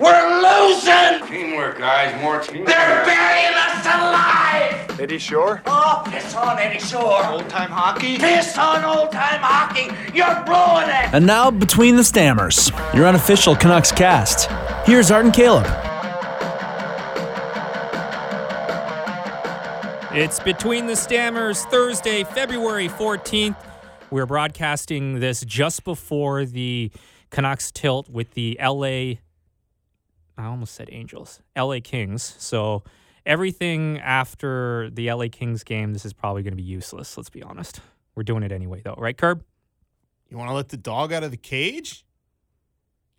We're losing! Teamwork, guys. More teamwork. They're burying us alive! Eddie Shore? Oh, piss on Eddie Shore! Old time hockey? Piss on old time hockey! You're blowing it! And now, Between the Stammers, your unofficial Canucks cast. Here's Art and Caleb. It's Between the Stammers, Thursday, February 14th. We're broadcasting this just before the Canucks tilt with the LA, I almost said Angels, LA Kings. So everything after the LA Kings game, this is probably going to be useless, let's be honest. We're doing it anyway, though, right, Curb? You want to let the dog out of the cage?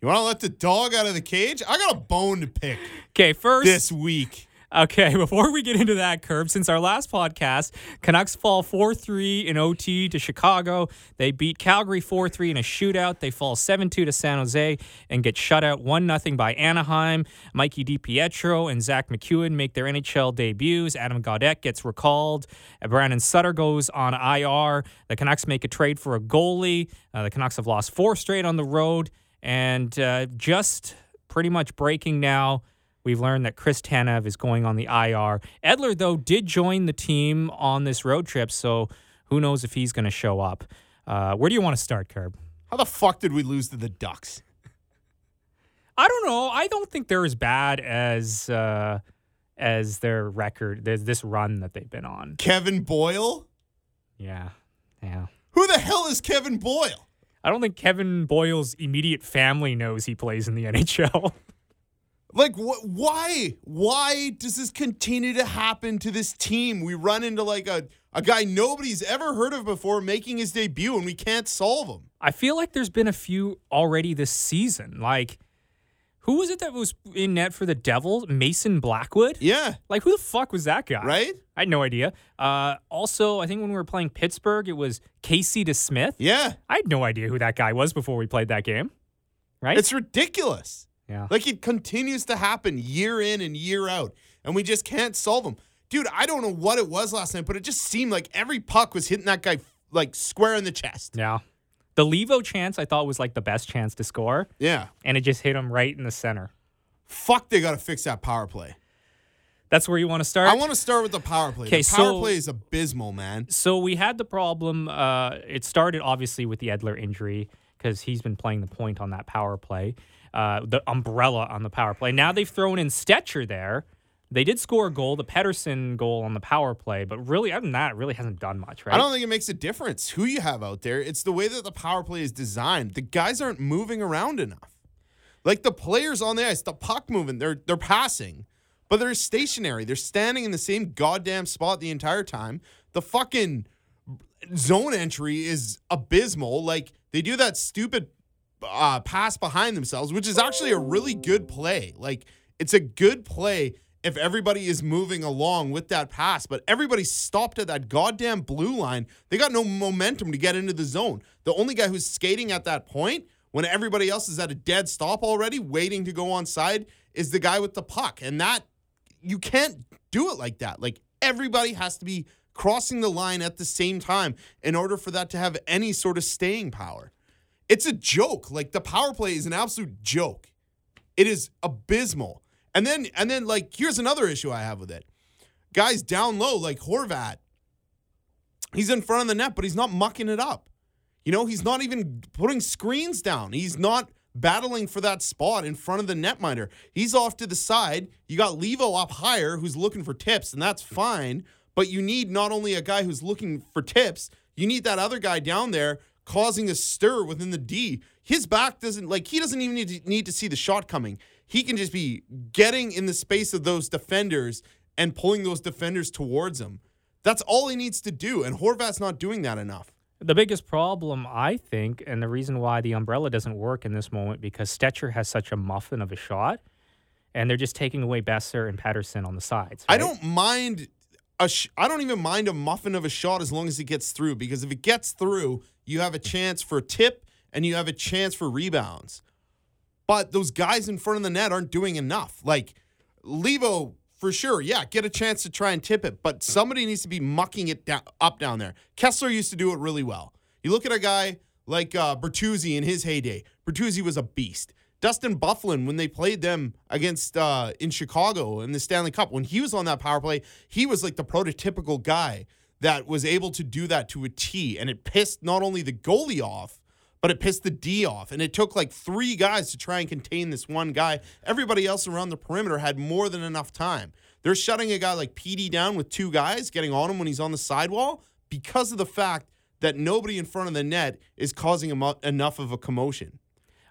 You want to let the dog out of the cage? I got a bone to pick Okay, first. this week. Okay, before we get into that curve, since our last podcast, Canucks fall 4 3 in OT to Chicago. They beat Calgary 4 3 in a shootout. They fall 7 2 to San Jose and get shut out 1 0 by Anaheim. Mikey DiPietro and Zack MacEwen make their NHL debuts. Adam Gaudette gets recalled. Uh, Brandon Sutter goes on IR. The Canucks make a trade for a goalie. Uh, the Canucks have lost four straight on the road. And uh, just pretty much breaking now. We've learned that Chris Tanev is going on the IR. Edler, though, did join the team on this road trip, so who knows if he's going to show up. Uh, where do you want to start, Curb? How the fuck did we lose to the Ducks? I don't know. I don't think they're as bad as uh, as their record. There's this run that they've been on. Kevin Boyle? Yeah, yeah. Who the hell is Kevin Boyle? I don't think Kevin Boyle's immediate family knows he plays in the NHL. Like, wh- why? Why does this continue to happen to this team? We run into like a, a guy nobody's ever heard of before making his debut and we can't solve him. I feel like there's been a few already this season. Like, who was it that was in net for the Devils? Mason Blackwood? Yeah, Like, who the fuck was that guy? right? I had no idea. Uh, also, I think when we were playing Pittsburgh, it was Casey DeSmith. Yeah. I had no idea who that guy was before we played that game. Right? It's ridiculous. Yeah. Like it continues to happen year in and year out, and we just can't solve them. Dude, I don't know what it was last night, but it just seemed like every puck was hitting that guy like square in the chest. yeah. The Leivo chance I thought was like the best chance to score, Yeah. and it just hit him right in the center. Fuck, they got to fix that power play. That's where you want to start? I want to start with the power play. Okay, power so- play is abysmal, man. So we had the problem. Uh, it started obviously with the Edler injury because he's been playing the point on that power play, uh, the umbrella on the power play. Now they've thrown in Stecher there. They did score a goal, the Pettersson goal on the power play, but really, other than that, it really hasn't done much, right? I don't think it makes a difference who you have out there. It's the way that the power play is designed. The guys aren't moving around enough. Like the players on the ice, the puck moving, they're they're passing, but they're stationary. They're standing in the same goddamn spot the entire time. The fucking zone entry is abysmal. Like they do that stupid uh, pass behind themselves, which is actually a really good play. Like it's a good play if everybody is moving along with that pass, but everybody stopped at that goddamn blue line. They got no momentum to get into the zone. The only guy who's skating at that point when everybody else is at a dead stop already, waiting to go on side, is the guy with the puck. And that you can't do it like that. Like everybody has to be crossing the line at the same time in order for that to have any sort of staying power. It's a joke. Like the power play is an absolute joke. It is abysmal. And then and then like here's another issue I have with it. Guys down low like Horvat. He's in front of the net, but he's not mucking it up. You know, he's not even putting screens down. He's not battling for that spot in front of the netminder. He's off to the side. You got Leivo up higher who's looking for tips, and that's fine. But you need not only a guy who's looking for tips, you need that other guy down there causing a stir within the D. His back doesn't like he doesn't even need to, need to see the shot coming. He can just be getting in the space of those defenders and pulling those defenders towards him. That's all he needs to do, and Horvat's not doing that enough. The biggest problem, I think, and the reason why the umbrella doesn't work in this moment because Stecher has such a muffin of a shot, and they're just taking away Boeser and Pettersson on the sides. I don't mind a sh- I don't even mind a muffin of a shot as long as it gets through because if it gets through, you have a chance for a tip and you have a chance for rebounds. But those guys in front of the net aren't doing enough. Like Leivo for sure, yeah, get a chance to try and tip it, but somebody needs to be mucking it down, up down there. Kesler used to do it really well. You look at a guy like uh, Bertuzzi in his heyday. Bertuzzi was a beast. Dustin Byfuglien, when they played them against uh, in Chicago in the Stanley Cup, when he was on that power play, he was like the prototypical guy that was able to do that to a T. And it pissed not only the goalie off, but it pissed the D off. And it took like three guys to try and contain this one guy. Everybody else around the perimeter had more than enough time. They're shutting a guy like PD down with two guys, getting on him when he's on the sidewall because of the fact that nobody in front of the net is causing enough of a commotion.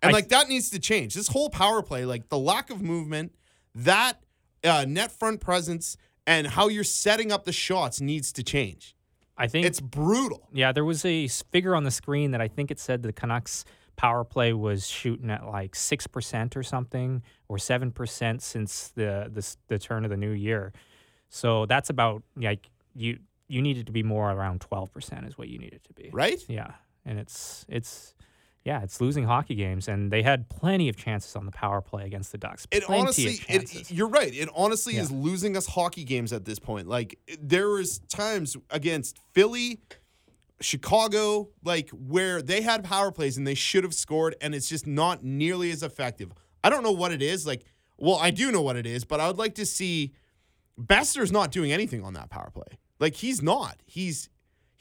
And I- like that needs to change. This whole power play, like the lack of movement, that uh, net front presence, and how you're setting up the shots needs to change. I think It's brutal. Yeah, there was a figure on the screen that I think it said the Canucks power play was shooting at like six percent or something, or seven percent since the, the the turn of the new year. So that's about like you you needed to be more around twelve percent is what you needed to be. Right? Yeah, and it's it's yeah, it's losing hockey games, and they had plenty of chances on the power play against the Ducks. It Plenty honestly, of chances. it, you're right. It honestly Yeah. is losing us hockey games at this point. Like there was times against Philly, Chicago, like where they had power plays and they should have scored, and it's just not nearly as effective. I don't know what it is. Like, well, I do know what it is, but I would like to see Boeser's not doing anything on that power play. Like he's not. He's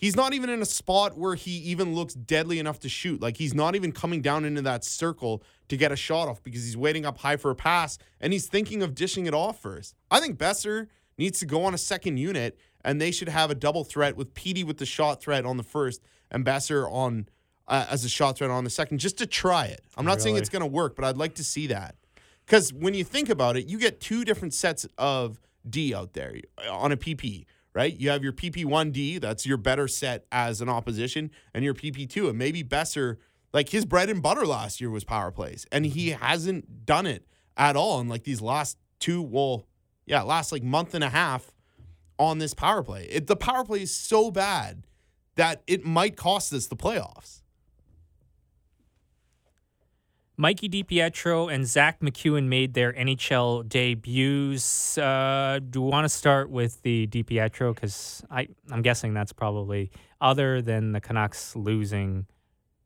he's not even in a spot where he even looks deadly enough to shoot. Like he's not even coming down into that circle to get a shot off because he's waiting up high for a pass and he's thinking of dishing it off first. I think Boeser needs to go on a second unit and they should have a double threat with Petey with the shot threat on the first and Boeser on uh, as a shot threat on the second just to try it. I'm not saying it's going to work, but I'd like to see that. Because when you think about it, you get two different sets of D out there on a PP, right? You have your PP1D, that's your better set as an opposition, and your PP2. And maybe Boeser, like his bread and butter last year was power plays, and he mm-hmm. hasn't done it at all in like these last two, well, yeah, last like month and a half on this power play. It, the power play is so bad that it might cost us the playoffs. Mikey DiPietro and Zack MacEwen made their NHL debuts. Uh, do we want to start with the DiPietro? Because I'm guessing that's probably, other than the Canucks losing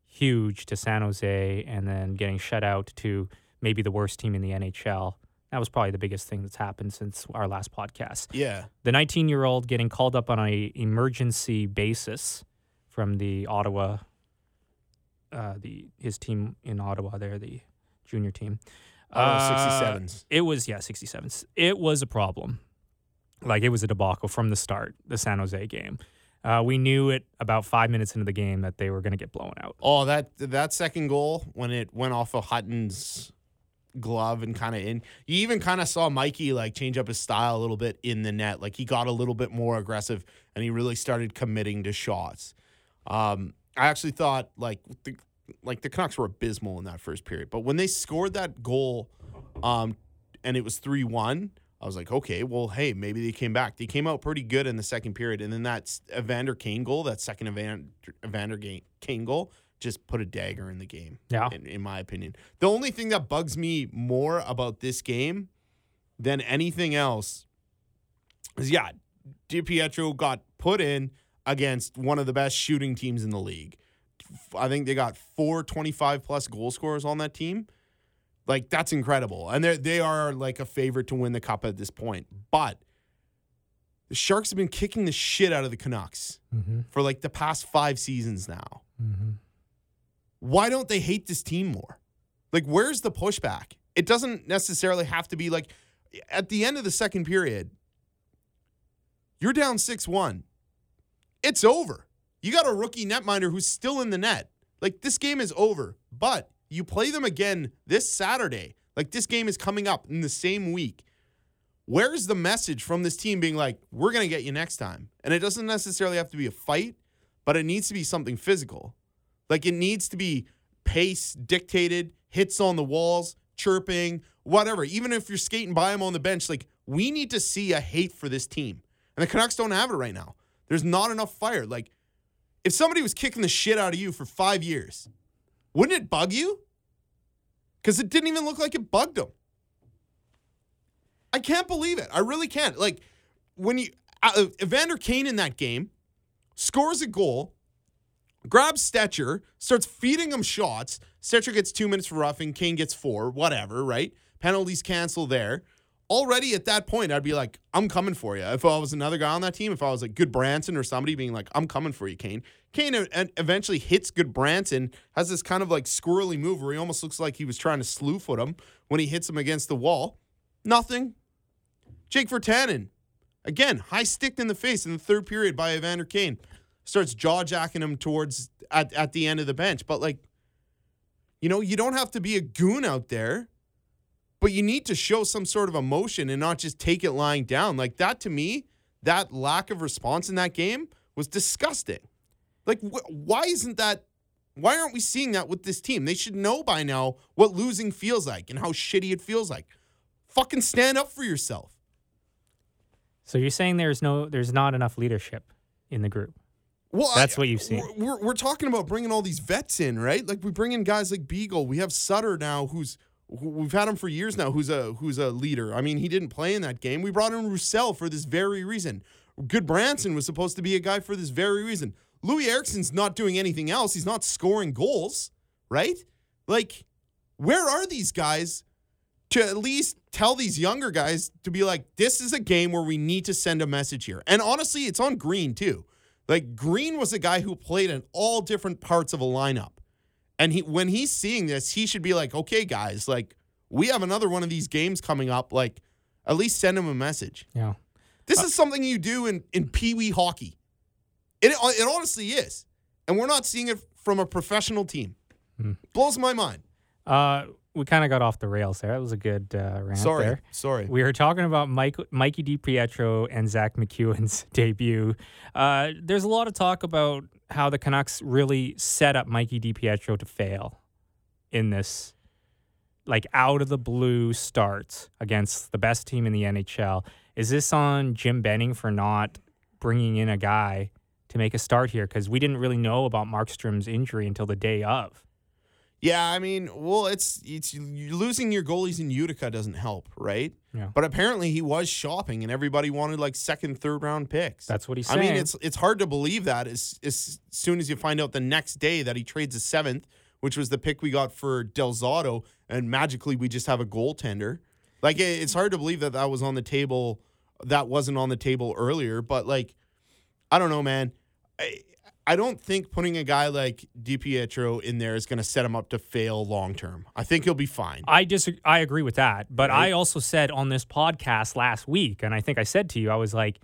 huge to San Jose and then getting shut out to maybe the worst team in the NHL. That was probably the biggest thing that's happened since our last podcast. Yeah. The 19 year old getting called up on a emergency basis from the Ottawa, uh, the his team in Ottawa. There, the junior team. Uh, 67s. It was yeah, 67s. It was a problem. Like it was a debacle from the start. The San Jose game. Uh, we knew it about five minutes into the game that they were going to get blown out. Oh, that that second goal when it went off of Hutton's glove and kind of in. You even kind of saw Mikey like change up his style a little bit in the net. Like he got a little bit more aggressive and he really started committing to shots. Um, I actually thought like the like the Canucks were abysmal in that first period, but when they scored that goal, um, and it was three one. I was like, okay, well, hey, maybe they came back. They came out pretty good in the second period, and then that Evander Kane goal, that second Evander, Evander Kane goal, just put a dagger in the game. Yeah. in, in my opinion. The only thing that bugs me more about this game than anything else is, yeah, DiPietro got put in against one of the best shooting teams in the league. I think they got four 25 plus goal scorers on that team. Like that's incredible, and they they are like a favorite to win the cup at this point. But the Sharks have been kicking the shit out of the Canucks Mm-hmm. for like the past five seasons now. Mm-hmm. Why don't they hate this team more? Like, where's the pushback? It doesn't necessarily have to be like at the end of the second period. You're down six one. It's over. You got a rookie netminder who's still in the net. Like this game is over, but you play them again this Saturday. Like this game is coming up in the same week. Where's the message from this team being like, we're going to get you next time? And it doesn't necessarily have to be a fight, but it needs to be something physical. Like it needs to be pace dictated, hits on the walls, chirping, whatever. Even if you're skating by them on the bench, like we need to see a hate for this team. And the Canucks don't have it right now. There's not enough fire. Like if somebody was kicking the shit out of you for five years, wouldn't it bug you? Because it didn't even look like it bugged them. I can't believe it. I really can't. Like when you uh, Evander Kane in that game scores a goal, grabs Stecher, starts feeding him shots, Stecher gets two minutes for roughing, Kane gets four, whatever, right? Penalties cancel there. Already at that point, I'd be like, I'm coming for you. If I was another guy on that team, if I was like Gudbranson or somebody being like, I'm coming for you, Kane. Kane eventually hits Gudbranson, has this kind of like squirrely move where he almost looks like he was trying to slew foot him when he hits him against the wall. Nothing. Jake Virtanen, again, high sticked in the face in the third period by Evander Kane. Starts jaw jacking him towards at, at the end of the bench. But like, you know, you don't have to be a goon out there, but you need to show some sort of emotion and not just take it lying down. Like that to me, that lack of response in that game was disgusting. Like, wh- why isn't that? Why aren't we seeing that with this team? They should know by now what losing feels like and how shitty it feels like. Fucking stand up for yourself. So you're saying there's no, there's not enough leadership in the group. Well, That's I- what you've seen. We're, we're, we're talking about bringing all these vets in, right? Like we bring in guys like Beagle. We have Sutter now, who's who- we've had him for years now. Who's a who's a leader. I mean, he didn't play in that game. We brought in Roussel for this very reason. Gudbranson was supposed to be a guy for this very reason. Loui Eriksson's not doing anything else. He's not scoring goals, right? Like, where are these guys to at least tell these younger guys to be like, this is a game where we need to send a message here. And honestly, it's on Green too. Like Green was a guy who played in all different parts of a lineup. And he when he's seeing this, he should be like, okay, guys, like we have another one of these games coming up. Like, at least send him a message. Yeah. This is something you do in, in Pee Wee hockey. It, it honestly is. And we're not seeing it from a professional team. Blows my mind. Uh, we kind of got off the rails there. That was a good uh, rant Sorry. there. Sorry. We were talking about Mike, Mikey DiPietro and Zack MacEwen's debut. Uh, there's a lot of talk about how the Canucks really set up Mikey DiPietro to fail in this, like out of the blue start against the best team in the NHL. Is this on Jim Benning for not bringing in a guy to make a start here? Because we didn't really know about Markstrom's injury until the day of. Yeah, I mean, well, it's it's losing your goalies in Utica doesn't help, right? Yeah. But apparently he was shopping, and everybody wanted like second, third round picks. That's what he's I mean, it's it's hard to believe that as as soon as you find out the next day that he trades a seventh, which was the pick we got for Del Zotto, and magically we just have a goaltender. Like it, it's hard to believe that that was on the table. That wasn't on the table earlier, but like, I don't know, man. I, I don't think putting a guy like DiPietro in there is going to set him up to fail long term. I think he'll be fine. I disagree. I agree with that, but Right. I also said on this podcast last week, and I think I said to you, I was like,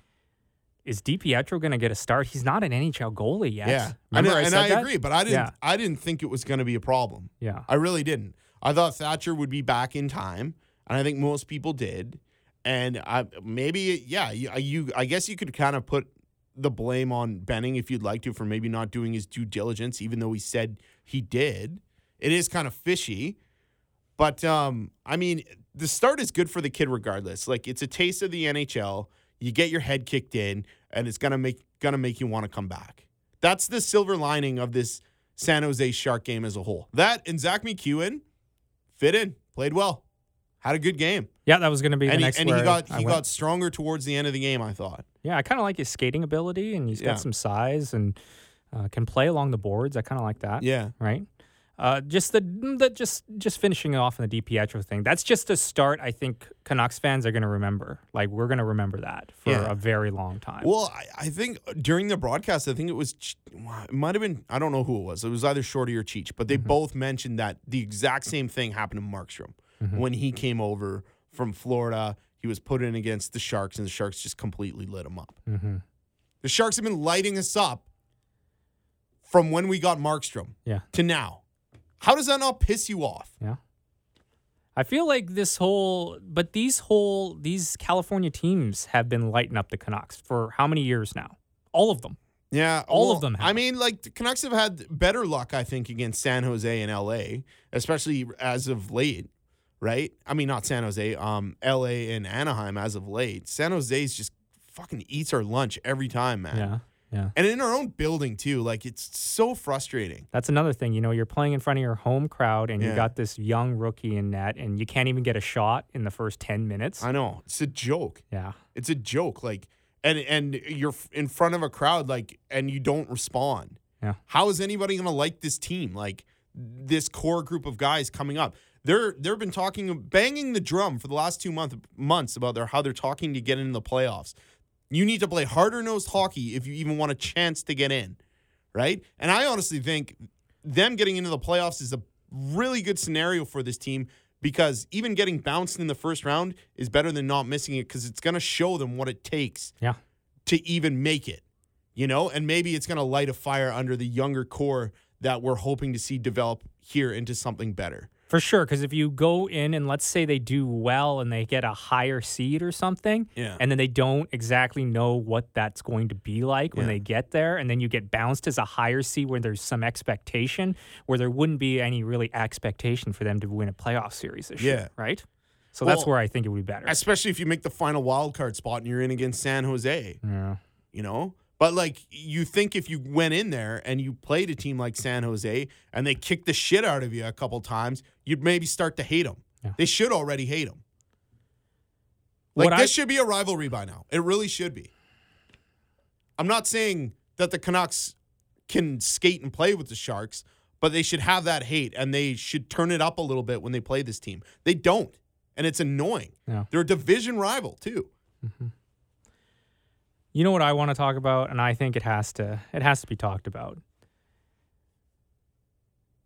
"Is DiPietro going to get a start? He's not an NHL goalie yet." Yeah, remember and, I and said I agree, but I didn't. Yeah. I didn't think it was going to be a problem. Yeah, I really didn't. I thought Thatcher would be back in time, and I think most people did. And I maybe yeah, you, you I guess you could kind of put the blame on Benning if you'd like to for maybe not doing his due diligence, even though he said he did. It is kind of fishy, but um, I mean, the start is good for the kid regardless. Like it's a taste of the NHL. You get your head kicked in, and it's gonna make gonna make you want to come back. That's the silver lining of this San Jose Shark game as a whole. That and Zack MacEwen fit in, played well, had a good game, yeah, that was going to be the and he, next. and he got I he went. got stronger towards the end of the game. I thought. Yeah, I kind of like his skating ability, and he's Yeah. got some size and uh, can play along the boards. I kind of like that. Yeah, right? Uh, just the, the just just finishing it off on the DiPietro thing. That's just a start. I think Canucks fans are going to remember. Like we're going to remember that for Yeah. a very long time. Well, I, I think during the broadcast, I think it was, it might have been, I don't know who it was. It was either Shorty or Cheech, but they both mentioned that the exact same thing happened to Markstrom when he came over from Florida. He was put in against the Sharks, and the Sharks just completely lit him up. hmm The Sharks have been lighting us up from when we got Markstrom Yeah. to now. How does that not piss you off? Yeah. I feel like this whole, but these whole, these California teams have been lighting up the Canucks for how many years now? All of them. Yeah, All of them have. I mean, like the Canucks have had better luck, I think, against San Jose and LA, especially as of late. Right? I mean, not San Jose, um, LA and Anaheim as of late. San Jose's just fucking eats our lunch every time, man. Yeah. Yeah. And in our own building too. Like it's so frustrating. That's another thing. You know, you're playing in front of your home crowd and Yeah. you got this young rookie in net and you can't even get a shot in the first 10 minutes. I know it's a joke. yeah. It's a joke. Like, and and you're in front of a crowd, like, and you don't respond. Yeah. How is anybody gonna like this team? Like, this core group of guys coming up. They're they've been talking banging the drum for the last two month, months about their how they're talking to get into the playoffs. You need to play harder nosed hockey if you even want a chance to get in, right? And I honestly think them getting into the playoffs is a really good scenario for this team because even getting bounced in the first round is better than not missing it because it's going to show them what it takes Yeah. to even make it, you know? And maybe it's going to light a fire under the younger core that we're hoping to see develop here into something better. For sure, because if you go in and let's say they do well and they get a higher seed or something, Yeah. and then they don't exactly know what that's going to be like when Yeah. they get there, and then you get bounced as a higher seed where there's some expectation, where there wouldn't be any really expectation for them to win a playoff series this Yeah. year, right? So that's where I think it would be better. Especially if you make the final wild card spot and you're in against San Jose, yeah. you know? But like you think if you went in there and you played a team like San Jose and they kicked the shit out of you a couple times, you'd maybe start to hate them. Yeah. They should already hate them. Like What this I- should be a rivalry by now. It really should be. I'm not saying that the Canucks can skate and play with the Sharks, but they should have that hate and they should turn it up a little bit when they play this team. They don't. And it's annoying. Yeah. They're a division rival too. Mm-hmm. You know what I want to talk about, and I think it has to it has to be talked about.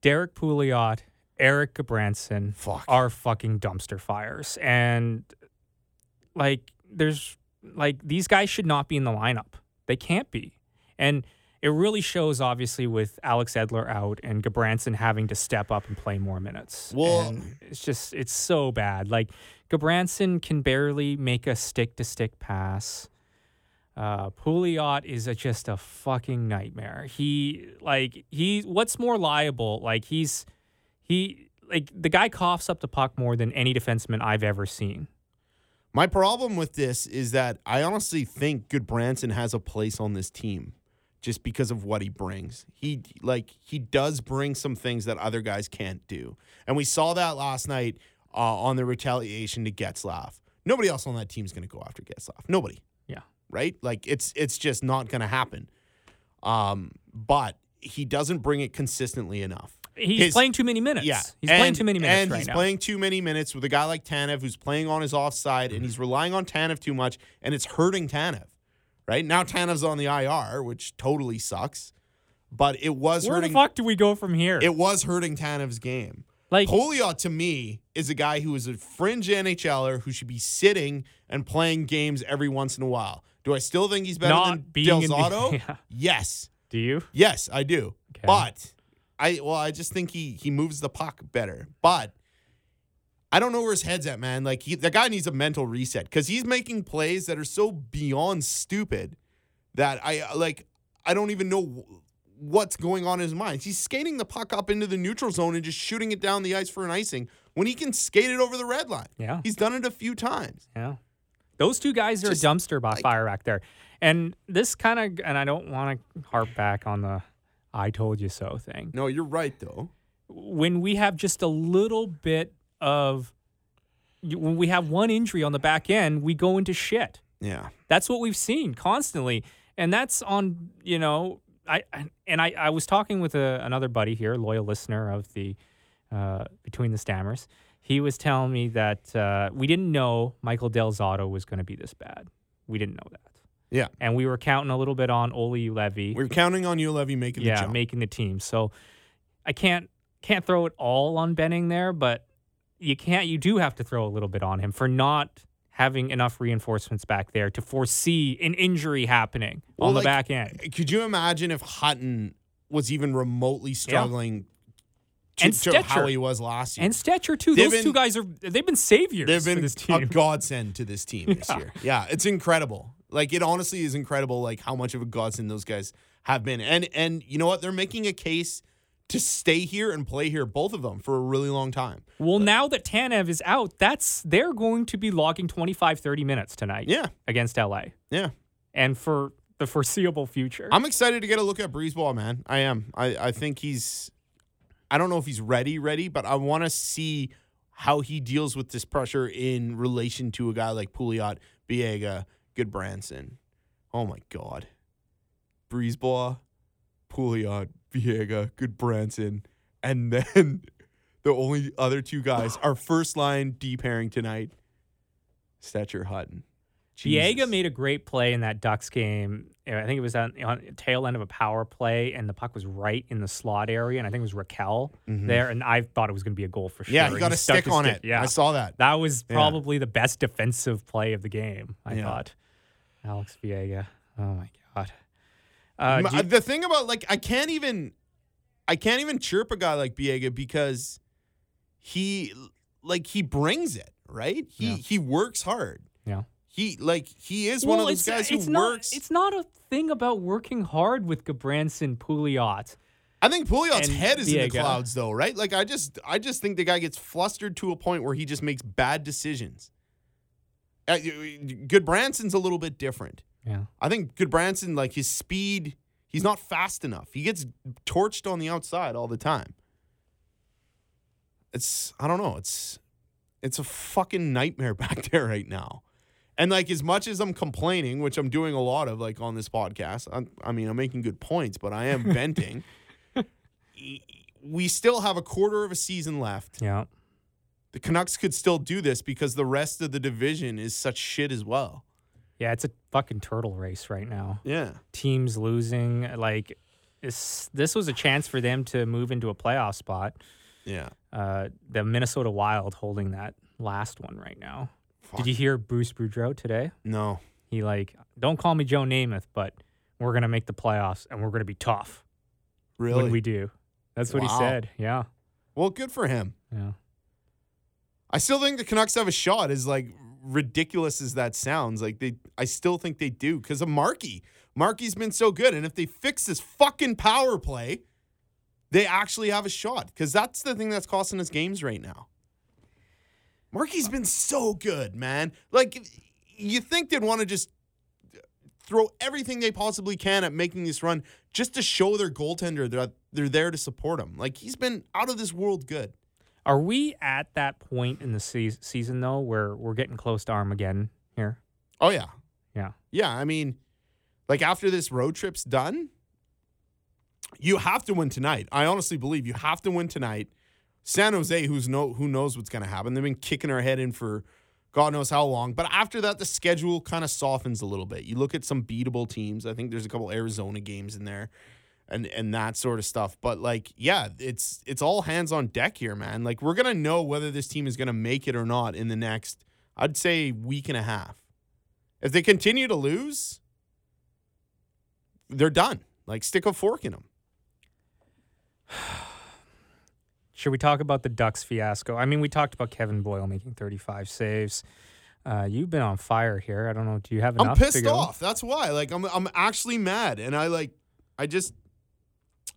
Derek Pouliot, Erik Gudbranson Fuck. are fucking dumpster fires, and like there's like these guys should not be in the lineup. They can't be, and it really shows obviously with Alex Edler out and Gudbranson having to step up and play more minutes. Well- And it's just it's so bad. Like Gudbranson can barely make a stick to stick pass. Uh, Pouliot is a, just a fucking nightmare. He like he what's more liable? Like he's he like the guy coughs up the puck more than any defenseman I've ever seen. My problem with this is that I honestly think Gudbranson has a place on this team just because of what he brings. He like he does bring some things that other guys can't do. And we saw that last night uh, on the retaliation to Getzlaf. Nobody else on that team is going to go after Getzlaf. Nobody. Right? Like it's it's just not going to happen. Um, but he doesn't bring it consistently enough. He's His- playing too many minutes. Yeah, he's playing too many minutes and right he's now. playing too many minutes with a guy like Tanev who's playing on his offside, and he's relying on Tanev too much, and it's hurting Tanev. Right now, Tanev's on the IR, which totally sucks, but it was hurting. Where the hurting. fuck do we go from here? It was hurting Tanev's game. like Pouliot to me is a guy who is a fringe NHLer who should be sitting and playing games every once in a while. Do I still think he's better Not than Del in the- Yeah. Yes. do you? Yes, I do. Okay. But I well, I just think he he moves the puck better. But I don't know where his head's at, man. Like he, the guy needs a mental reset because he's making plays that are so beyond stupid that I uh, like. I don't even know what's going on in his mind. He's skating the puck up into the neutral zone and just shooting it down the ice for an icing when he can skate it over the red line. Yeah. he's done it a few times. Yeah. Those two guys are Just, a dumpster by like- fire back there. And this kind of, and I don't want to harp back on the I told you so thing. No, you're right though. When we have just a little bit of, when we have one injury on the back end, we go into shit. Yeah. That's what we've seen constantly. And that's on, you know, I, and I, I was talking with a, another buddy here, loyal listener of the uh, Between the Stammers. He was telling me that uh, we didn't know Michael Del Zotto was going to be this bad. We didn't know that. Yeah. And we were counting a little bit on Olli Juolevi. We're counting on Juolevi, making the yeah, jump. making the team. So I can't can't throw it all on Benning there, but you can't. You do have to throw a little bit on him for not having enough reinforcements back there to foresee an injury happening Well, on the like, back end. Could you imagine if Hutton was even remotely struggling to, And to how he was last year? And Stecher too. They've Those two guys are they've been saviors They've been this a godsend to this team this year. Yeah, it's incredible. Like it honestly is incredible. Like how much of a godsend those guys have been. And and you know what? They're making a case to stay here and play here, both of them, for a really long time. Well, now that Tanev is out, that's they're going to be logging 25 30 minutes tonight Yeah, against LA. yeah. And for the foreseeable future. I'm excited to get a look at Brisebois, man. I am. I, I think he's I don't know if he's ready, ready, but I want to see how he deals with this pressure in relation to a guy like Pouliot, Biega, Gudbranson. Oh my God. Brisebois, Pouliot, Biega, Gudbranson, And then the only other two guys, our first line D pairing tonight, Stecher Hutton. Jesus. made a great play in that Ducks game. I think it was on, on tail end of a power play, and the puck was right in the slot area, and I think it was Rakell there, and I thought it was going to be a goal for sure. Mm-hmm. Yeah, he got a stick on stick. it. Yeah, I saw that. that was Yeah. probably the best defensive play of the game. I Yeah. thought. Alex Biega. Oh my god. Uh, M- do you- the thing about like I can't even I can't even chirp a guy like Biega because he like he brings it, right? He Yeah. he works hard. yeah. He like he is one of Well, those guys who not, works. It's not a thing about working hard with Gudbranson Pouliot. I think Pouliot's head is in the clouds though, right? Like I just I just think the guy gets flustered to a point where he just makes bad decisions. Uh, Gudbranson's a little bit different. Yeah. I think Gudbranson, like his speed, he's not fast enough. He gets torched on the outside all the time. It's I don't know. It's it's a fucking nightmare back there right now. And like as much as I'm complaining, which I'm doing a lot of like on this podcast, I'm, I mean I'm making good points, but I am venting. we still have a quarter of a season left. Yeah. The Canucks could still do this because the rest of the division is such shit as well. Yeah, it's a fucking turtle race right now. Yeah. Teams losing, like this. This was a chance for them to move into a playoff spot. Yeah. Uh, the Minnesota Wild holding that last one right now. Fuck. Did you hear Bruce Boudreau today? No. He like, don't call me Joe Namath, but we're gonna make the playoffs and we're gonna be tough Really? when we do. That's what Wow. he said. Yeah, well, good for him. yeah. I still think the Canucks have a shot. As like ridiculous as that sounds, like they, I still think they do because of Markey. Markey's been so good, and if they fix this fucking power play, they actually have a shot. Because that's the thing that's costing us games right now. Markey's been so good, man. Like you think they'd want to just throw everything they possibly can at making this run just to show their goaltender that they're there to support him. Like he's been out of this world good. Are we at that point in the se- season though, where we're getting close to Armageddon here? Oh yeah, Yeah. Yeah, I mean, like after this road trip's done, you have to win tonight. I honestly believe you have to win tonight. San Jose, who's no who knows what's gonna happen. They've been kicking our head in for God knows how long. But after that, the schedule kind of softens a little bit. You look at some beatable teams. I think there's a couple Arizona games in there and and that sort of stuff. But like, yeah, it's it's all hands on deck here, man. Like we're gonna know whether this team is gonna make it or not in the next, I'd say, week and a half. If they continue to lose, they're done. Like stick a fork in them. Should we talk about the Ducks fiasco? I mean, we talked about Kevin Boyle making 35 saves. Uh, you've been on fire here. I don't know. Do you have enough? I'm pissed off. That's why. Like I'm I'm actually mad, and I like I just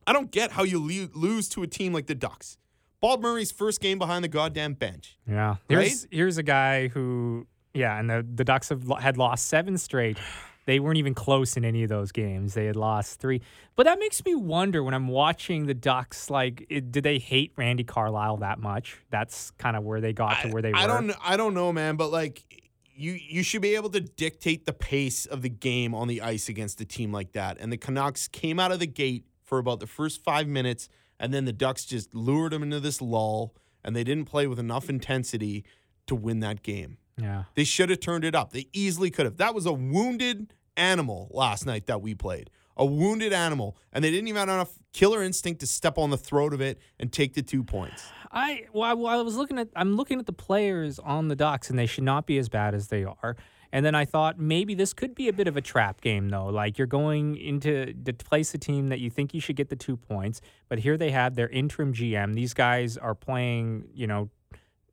I don't get how you le- lose to a team like the Ducks. Bob Murray's first game behind the goddamn bench. Yeah. Here's here's a guy who yeah, and the the Ducks have had lost seven straight. They weren't even close in any of those games. They had lost three. But that makes me wonder when I'm watching the Ducks. Like, it, did they hate Randy Carlyle that much? That's kind of where they got to where they I were. don't I don't know, man, but like you you should be able to dictate the pace of the game on the ice against a team like that. And the Canucks came out of the gate for about the first five minutes, and then the Ducks just lured them into this lull, and they didn't play with enough intensity to win that game. Yeah. They should have turned it up. They easily could have. That was a wounded animal last night that we played. A wounded animal. And they didn't even have enough killer instinct to step on the throat of it and take the two points. I while, while I was looking at I'm looking at the players on the Ducks and they should not be as bad as they are. And then I thought maybe this could be a bit of a trap game though. Like you're going into to place a team that you think you should get the two points, but here they have their interim GM. These guys are playing, you know, i-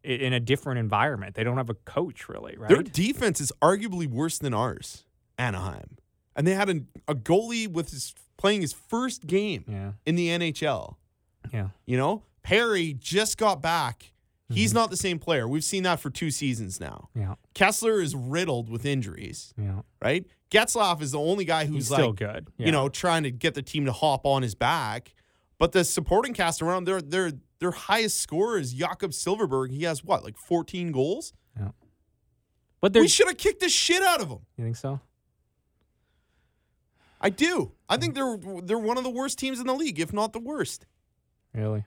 in a different environment. They don't have a coach really, right? Their defense is arguably worse than ours, Anaheim. And they had a, a goalie with his playing his first game yeah. in the NHL. Yeah. You know, Perry just got back. Mm-hmm. He's not the same player. We've seen that for two seasons now. Yeah. Kesler is riddled with injuries, Yeah. right? Getzlaf is the only guy who's He's like, still good. Yeah. you know, trying to get the team to hop on his back. But the supporting cast around their their their highest scorer is Jakob Silfverberg. He has what, like 14 goals? But We should have kicked the shit out of him. You think so? I do. I think they're they're one of the worst teams in the league, if not the worst. Really?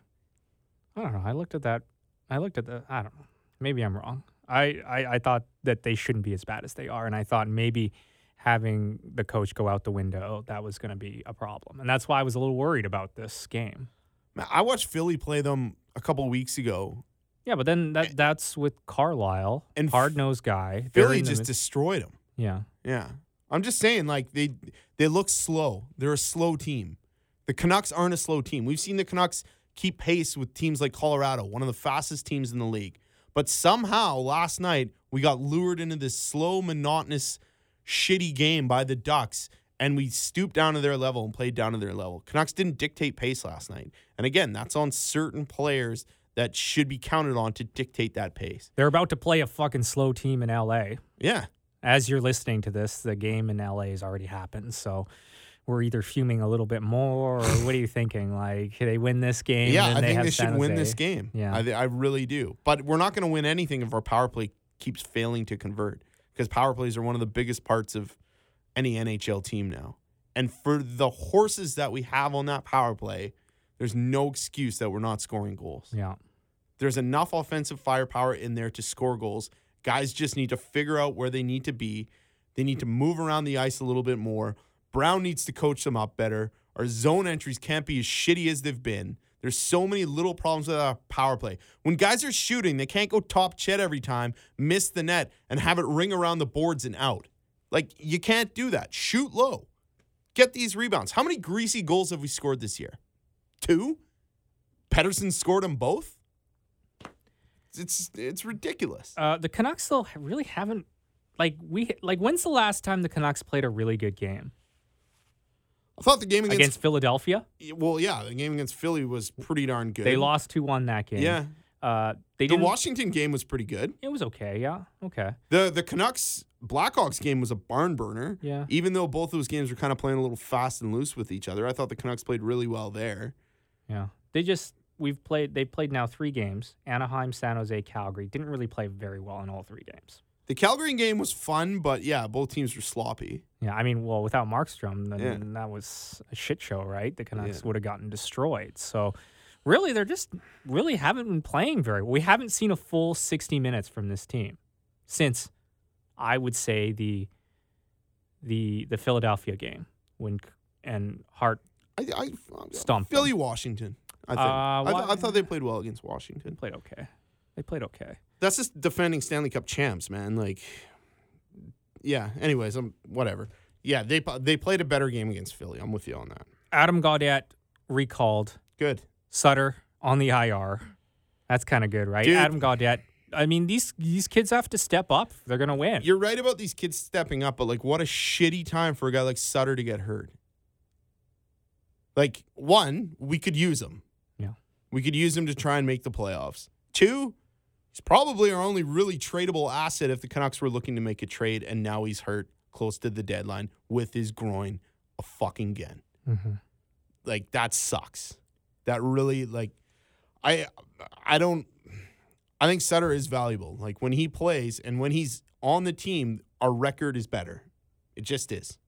I don't know. I looked at that. I looked at the. I don't know. Maybe I'm wrong. I, I, I thought that they shouldn't be as bad as they are, and I thought maybe having the coach go out the window that was going to be a problem, and that's why I was a little worried about this game. I watched Philly play them a couple weeks ago. Yeah, but then that that's with Carlyle, And hard nosed guy. Philly just mid- destroyed them. yeah. Yeah. I'm just saying, like, they they look slow. They're a slow team. The Canucks aren't a slow team. We've seen the Canucks keep pace with teams like Colorado, one of the fastest teams in the league. But somehow last night we got lured into this slow, monotonous, shitty game by the Ducks, and we stooped down to their level and played down to their level. Canucks didn't dictate pace last night. And again, that's on certain players that should be counted on to dictate that pace. They're about to play a fucking slow team in LA. Yeah. As you're listening to this, the game in LA has already happened. So we're either fuming a little bit more, or what are you thinking? Like they win this game? Yeah, and I they think have they San should win Jose. this game. Yeah. I, I really do. But we're not going to win anything if our power play keeps failing to convert because power plays are one of the biggest parts of any NHL team now. And for the horses that we have on that power play, there's no excuse that we're not scoring goals. Yeah. There's enough offensive firepower in there to score goals. Guys just need to figure out where they need to be. They need to move around the ice a little bit more. Brown needs to coach them up better. Our zone entries can't be as shitty as they've been. There's so many little problems with our power play. When guys are shooting, they can't go top chet every time, miss the net, and have it ring around the boards and out. Like, you can't do that. Shoot low. Get these rebounds. How many greasy goals have we scored this year? Two? Pettersson scored them both? It's it's ridiculous. Uh, the Canucks still really haven't like we like. When's the last time the Canucks played a really good game I thought the game against, against Philadelphia? well, yeah, the game against Philly was pretty darn good. They lost two one that game. Yeah, Uh, they the. Washington game was pretty good. it was okay. Yeah. Okay. the The Canucks Blackhawks game was a barn burner. Yeah. Even though both those games were kind of playing a little fast and loose with each other, I thought the Canucks played really well there. Yeah. They just we've played. They played now three games: Anaheim, San Jose, Calgary. Didn't really play very well in all three games. The Calgary game was fun, but yeah, both teams were sloppy. Yeah, I mean, well, without Markstrom, then Yeah. that was a shit show, right? The Canucks Yeah. would have gotten destroyed. So, really, they're just really haven't been playing very. We haven't seen a full sixty minutes from this team since I would say the the the Philadelphia game when and Hart. I, I Stomped them. Philly, Washington. I think. Uh, I, th- I thought they played well against Washington. Played okay. They played okay. That's just defending Stanley Cup champs, man. Like, yeah. Anyways, I'm whatever. Yeah, they they played a better game against Philly. I'm with you on that. Adam Gaudette recalled. Good. Sutter on the IR. That's kind of good, right? Dude. Adam Gaudette. I mean, these these kids have to step up. They're gonna win. You're right about these kids stepping up, but like, what a shitty time for a guy like Sutter to get hurt. Like, one, we could use him. Yeah. We could use him to try and make the playoffs. Two, he's probably our only really tradable asset if the Canucks were looking to make a trade, and now he's hurt close to the deadline with his groin a fucking again. Mhm. Like that sucks. That really like I I don't I think Sutter is valuable. Like when he plays and when he's on the team, our record is better. It just is.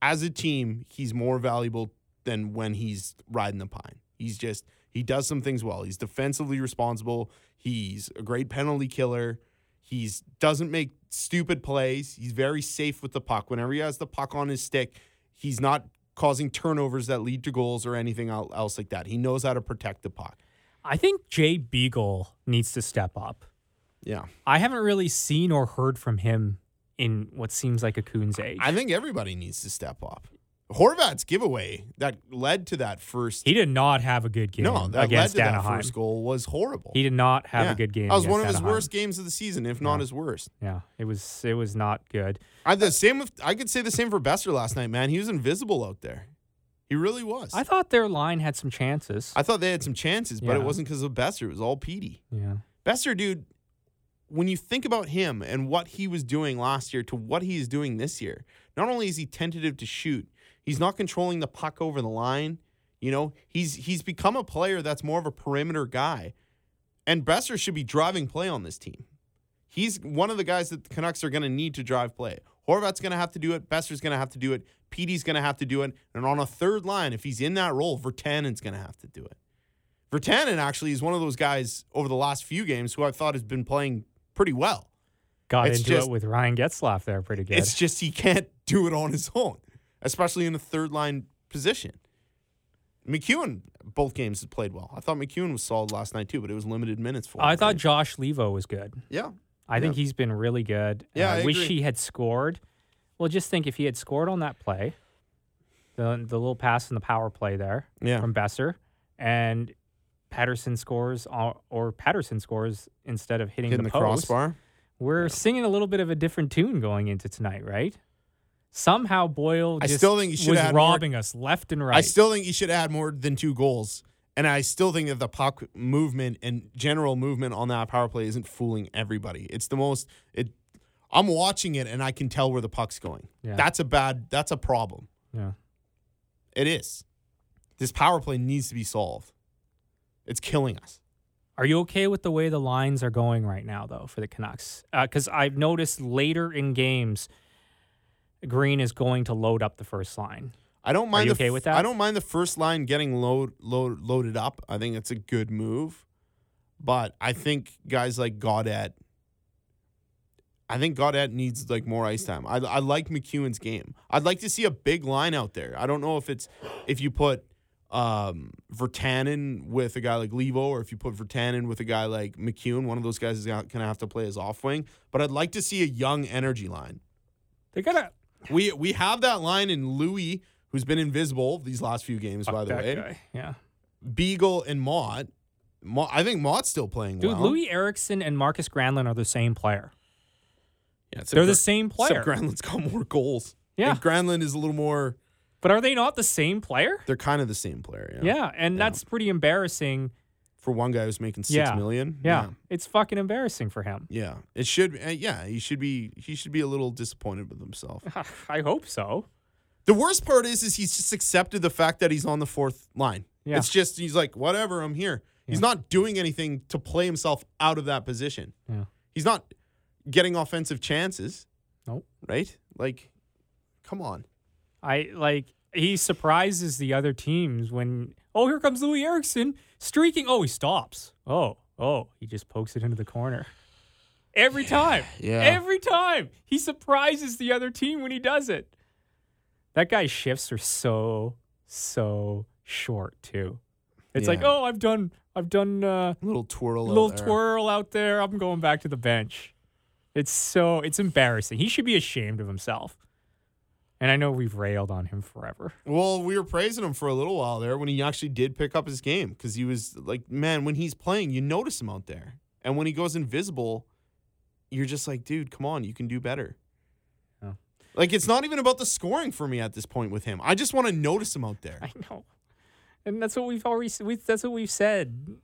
As a team, he's more valuable than when he's riding the pine. He's just he does some things well. He's defensively responsible. He's a great penalty killer. He's doesn't make stupid plays. He's very safe with the puck. Whenever he has the puck on his stick, he's not causing turnovers that lead to goals or anything else like that. He knows how to protect the puck. I think Jay Beagle needs to step up. Yeah. I haven't really seen or heard from him in what seems like a coon's age. I think everybody needs to step up. Horvat's giveaway that led to that first he did not have a good game No, that led against to that first goal was horrible. He did not have Yeah. a good game. That was one of against his worst games of the season, if not his worst. Yeah, it was it was not good. I the same with I could say the same for Boeser last night, man. He was invisible out there. He really was. I thought their line had some chances. I thought they had some chances, but it wasn't because of Boeser. It was all Petey. yeah. Boeser, dude, when you think about him and what he was doing last year to what he is doing this year, not only is he tentative to shoot, he's not controlling the puck over the line. You know, he's he's become a player that's more of a perimeter guy. And Boeser should be driving play on this team. He's one of the guys that the Canucks are going to need to drive play. Horvat's going to have to do it. Boeser's going to have to do it. Petey's going to have to do it. And on a third line, if he's in that role, Virtanen's going to have to do it. Virtanen actually is one of those guys over the last few games who I thought has been playing pretty well. Got It's into just- it with Ryan Getzlaf there pretty good. It's just he can't do it on his own, especially in a third line position. MacEwen, both games had played well. I thought MacEwen was solid last night too, but it was limited minutes for him. I thought right? Josh Leivo was good. yeah. I think he's been really good. Yeah, Uh, I wish agree. he had scored. Well, just think if he had scored on that play, the the little pass in the power play there Yeah. from Boeser, and Pettersson scores or, or Pettersson scores instead of hitting, hitting the, the, post, crossbar. We're singing a little bit of a different tune going into tonight, right? Somehow Boyle I still think he should was had more- robbing us left and right. I still think he should add more than two goals. And I still think that the puck movement and general movement on that power play isn't fooling everybody. It's the most it I'm watching it and I can tell where the puck's going. Yeah. That's a bad that's a problem. yeah. It is. This power play needs to be solved. It's killing us. Are you okay with the way the lines are going right now, though, for the Canucks? Uh, because I've noticed later in games, Green is going to load up the first line. I don't mind Are you the okay f- with that? I don't mind the first line getting load, load loaded up. I think it's a good move. But I think guys like Gaudette I think Gaudette needs like more ice time. I, I like MacEwen's game. I'd like to see a big line out there. I don't know if it's if you put um, Virtanen with a guy like Leivo or if you put Virtanen with a guy like McEwen. One of those guys is going to have to play as off wing. But I'd like to see a young energy line. They gotta We we have that line in Loui, who's been invisible these last few games, by the that way. guy. Yeah, Beagle and Motte. Motte I think Motte's still playing dude, well. Loui Eriksson and Marcus Granlund are the same player. yeah, except They're the same except player. Granlund's got more goals. Yeah. And Granlund is a little more. But are they not the same player? They're kind of the same player. Yeah. Yeah, and that's pretty embarrassing. For one guy who's making six Yeah. million. Yeah, it's fucking embarrassing for him. Yeah. It should. Uh, yeah. He should be. He should be a little disappointed with himself. I hope so. The worst part is, is he's just accepted the fact that he's on the fourth line. Yeah. It's just he's like, whatever, I'm here. He's not doing anything to play himself out of that position. Yeah. He's not getting offensive chances, Nope. right? Like, come on. I like he surprises the other teams when oh here comes Loui Eriksson streaking. Oh he stops. Oh oh he just pokes it into the corner. Every time. Yeah. Every time. He surprises the other team when he does it. That guy's shifts are so so short too. It's like, oh I've done I've done uh little twirl. out little there. twirl out there. I'm going back to the bench. It's so it's embarrassing. He should be ashamed of himself. And I know we've railed on him forever. Well, we were praising him for a little while there when he actually did pick up his game because he was like, man, when he's playing, you notice him out there. And when he goes invisible, you're just like, dude, come on, you can do better. Yeah. Like, it's not even about the scoring for me at this point with him. I just want to notice him out there. I know. And that's what we've already we, that's what we've said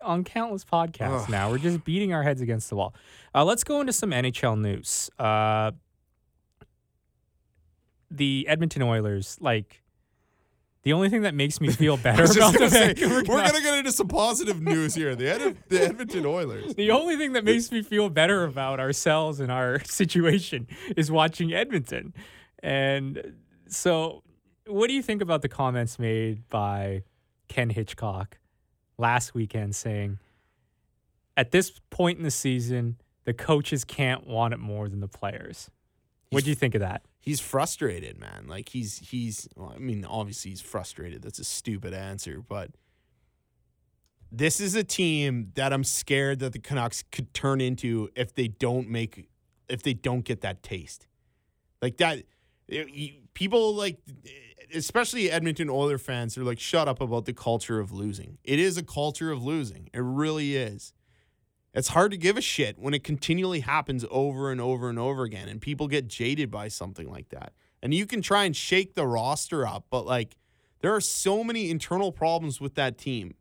on countless podcasts Ugh. now. We're just beating our heads against the wall. Uh, let's go into some NHL news. Uh, the Edmonton Oilers, like the only thing that makes me feel better about the gonna say, Vancouver we're going to get into some positive news here. The, Ed- the Edmonton Oilers. The only thing that makes me feel better about ourselves and our situation is watching Edmonton. And so, what do you think about the comments made by Ken Hitchcock last weekend saying, at this point in the season, the coaches can't want it more than the players? What do you think of that? He's frustrated, man. Like he's he's well, I mean, obviously he's frustrated. That's a stupid answer, but this is a team that I'm scared that the Canucks could turn into if they don't make if they don't get that taste. Like that people like especially Edmonton Oiler fans are like shut up about the culture of losing. It is a culture of losing. It really is. It's hard to give a shit when it continually happens over and over and over again and people get jaded by something like that. And you can try and shake the roster up, but like there are so many internal problems with that team.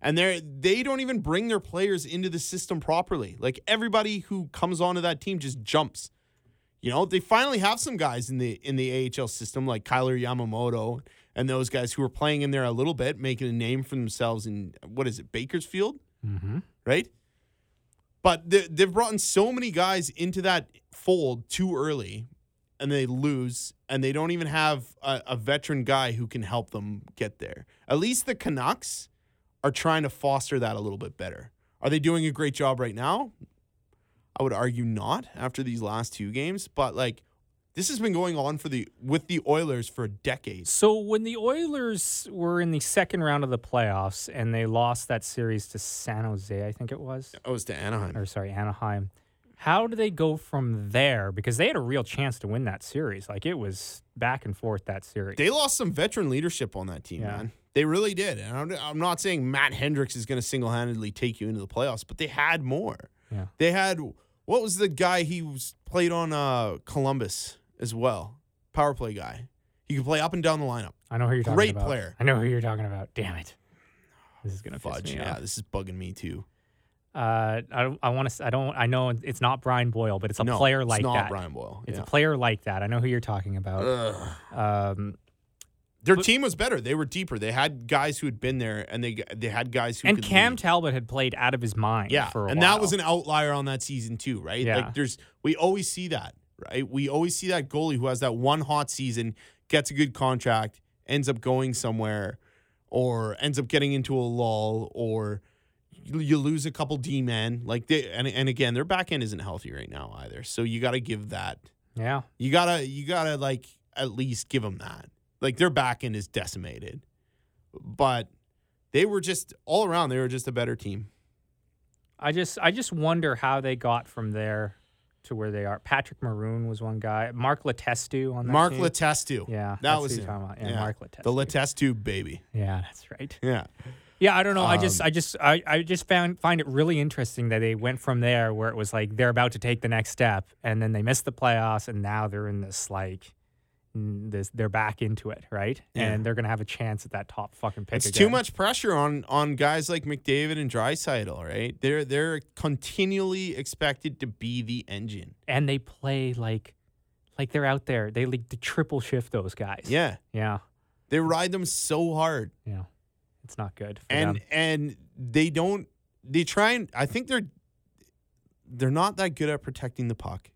And they they don't even bring their players into the system properly. Like everybody who comes onto that team just jumps. You know, they finally have some guys in the in the AHL system like Kailer Yamamoto and those guys who are playing in there a little bit, making a name for themselves in what is it, Bakersfield? Mm-hmm. right? But they, they've brought in so many guys into that fold too early, and they lose, and they don't even have a, a veteran guy who can help them get there. At least the Canucks are trying to foster that a little bit better. Are they doing a great job right now? I would argue not after these last two games, but like this has been going on for the with the Oilers for a decade. So when the Oilers were in the second round of the playoffs and they lost that series to San Jose, I think it was, Oh, it was to Anaheim. or sorry, Anaheim. How do they go from there? Because they had a real chance to win that series. Like it was back and forth that series. They lost some veteran leadership on that team, Yeah. man. They really did. And I'm, I'm not saying Matt Hendricks is going to single handedly take you into the playoffs, but they had more. Yeah. They had what was the guy he was played on uh, Columbus as well? Power play guy. He can play up and down the lineup. I know who you're talking Great about. Great player. I know who you're talking about. Damn it. This is gonna piss me Yeah, off. this is bugging me too. Uh, I I want to. I don't. I know it's not Brian Boyle, but it's a no, player like that. it's not that. Brian Boyle. It's yeah. a player like that. I know who you're talking about. Ugh. Um, Their But- team was better. They were deeper. They had guys who had been there, and they they had guys who and Cam lead. Talbot had played out of his mind. Yeah, for a and while. that was an outlier on that season too, right? Yeah. Like there's we always see that, right? We always see that goalie who has that one hot season, gets a good contract, ends up going somewhere, or ends up getting into a lull, or you, lose a couple D men. Like they and and again, their back end isn't healthy right now either. So you got to give that. yeah. You gotta you gotta like at least give them that. Like their back end is decimated, but they were just all around. They were just a better team. I just I just wonder how they got from there to where they are. Patrick Maroon was one guy. Mark Letestu on that Mark team. Letestu. Yeah, that was who talking about. Yeah, Mark Letestu. The Letestu baby. yeah, that's right. Yeah. Yeah, I don't know. I just, Um, I just, I, I just found find it really interesting that they went from there where it was like they're about to take the next step, and then they missed the playoffs, and now they're in this like, this they're back into it, right? Yeah. And they're gonna have a chance at that top fucking pick. It's again. too much pressure on on guys like McDavid and Draisaitl, right? They're they're continually expected to be the engine. and they play like, like they're out there. They like to triple shift those guys. Yeah. yeah, They ride them so hard. yeah. It's not good for and them. and they don't they try and I think they're they're not that good at protecting the puck.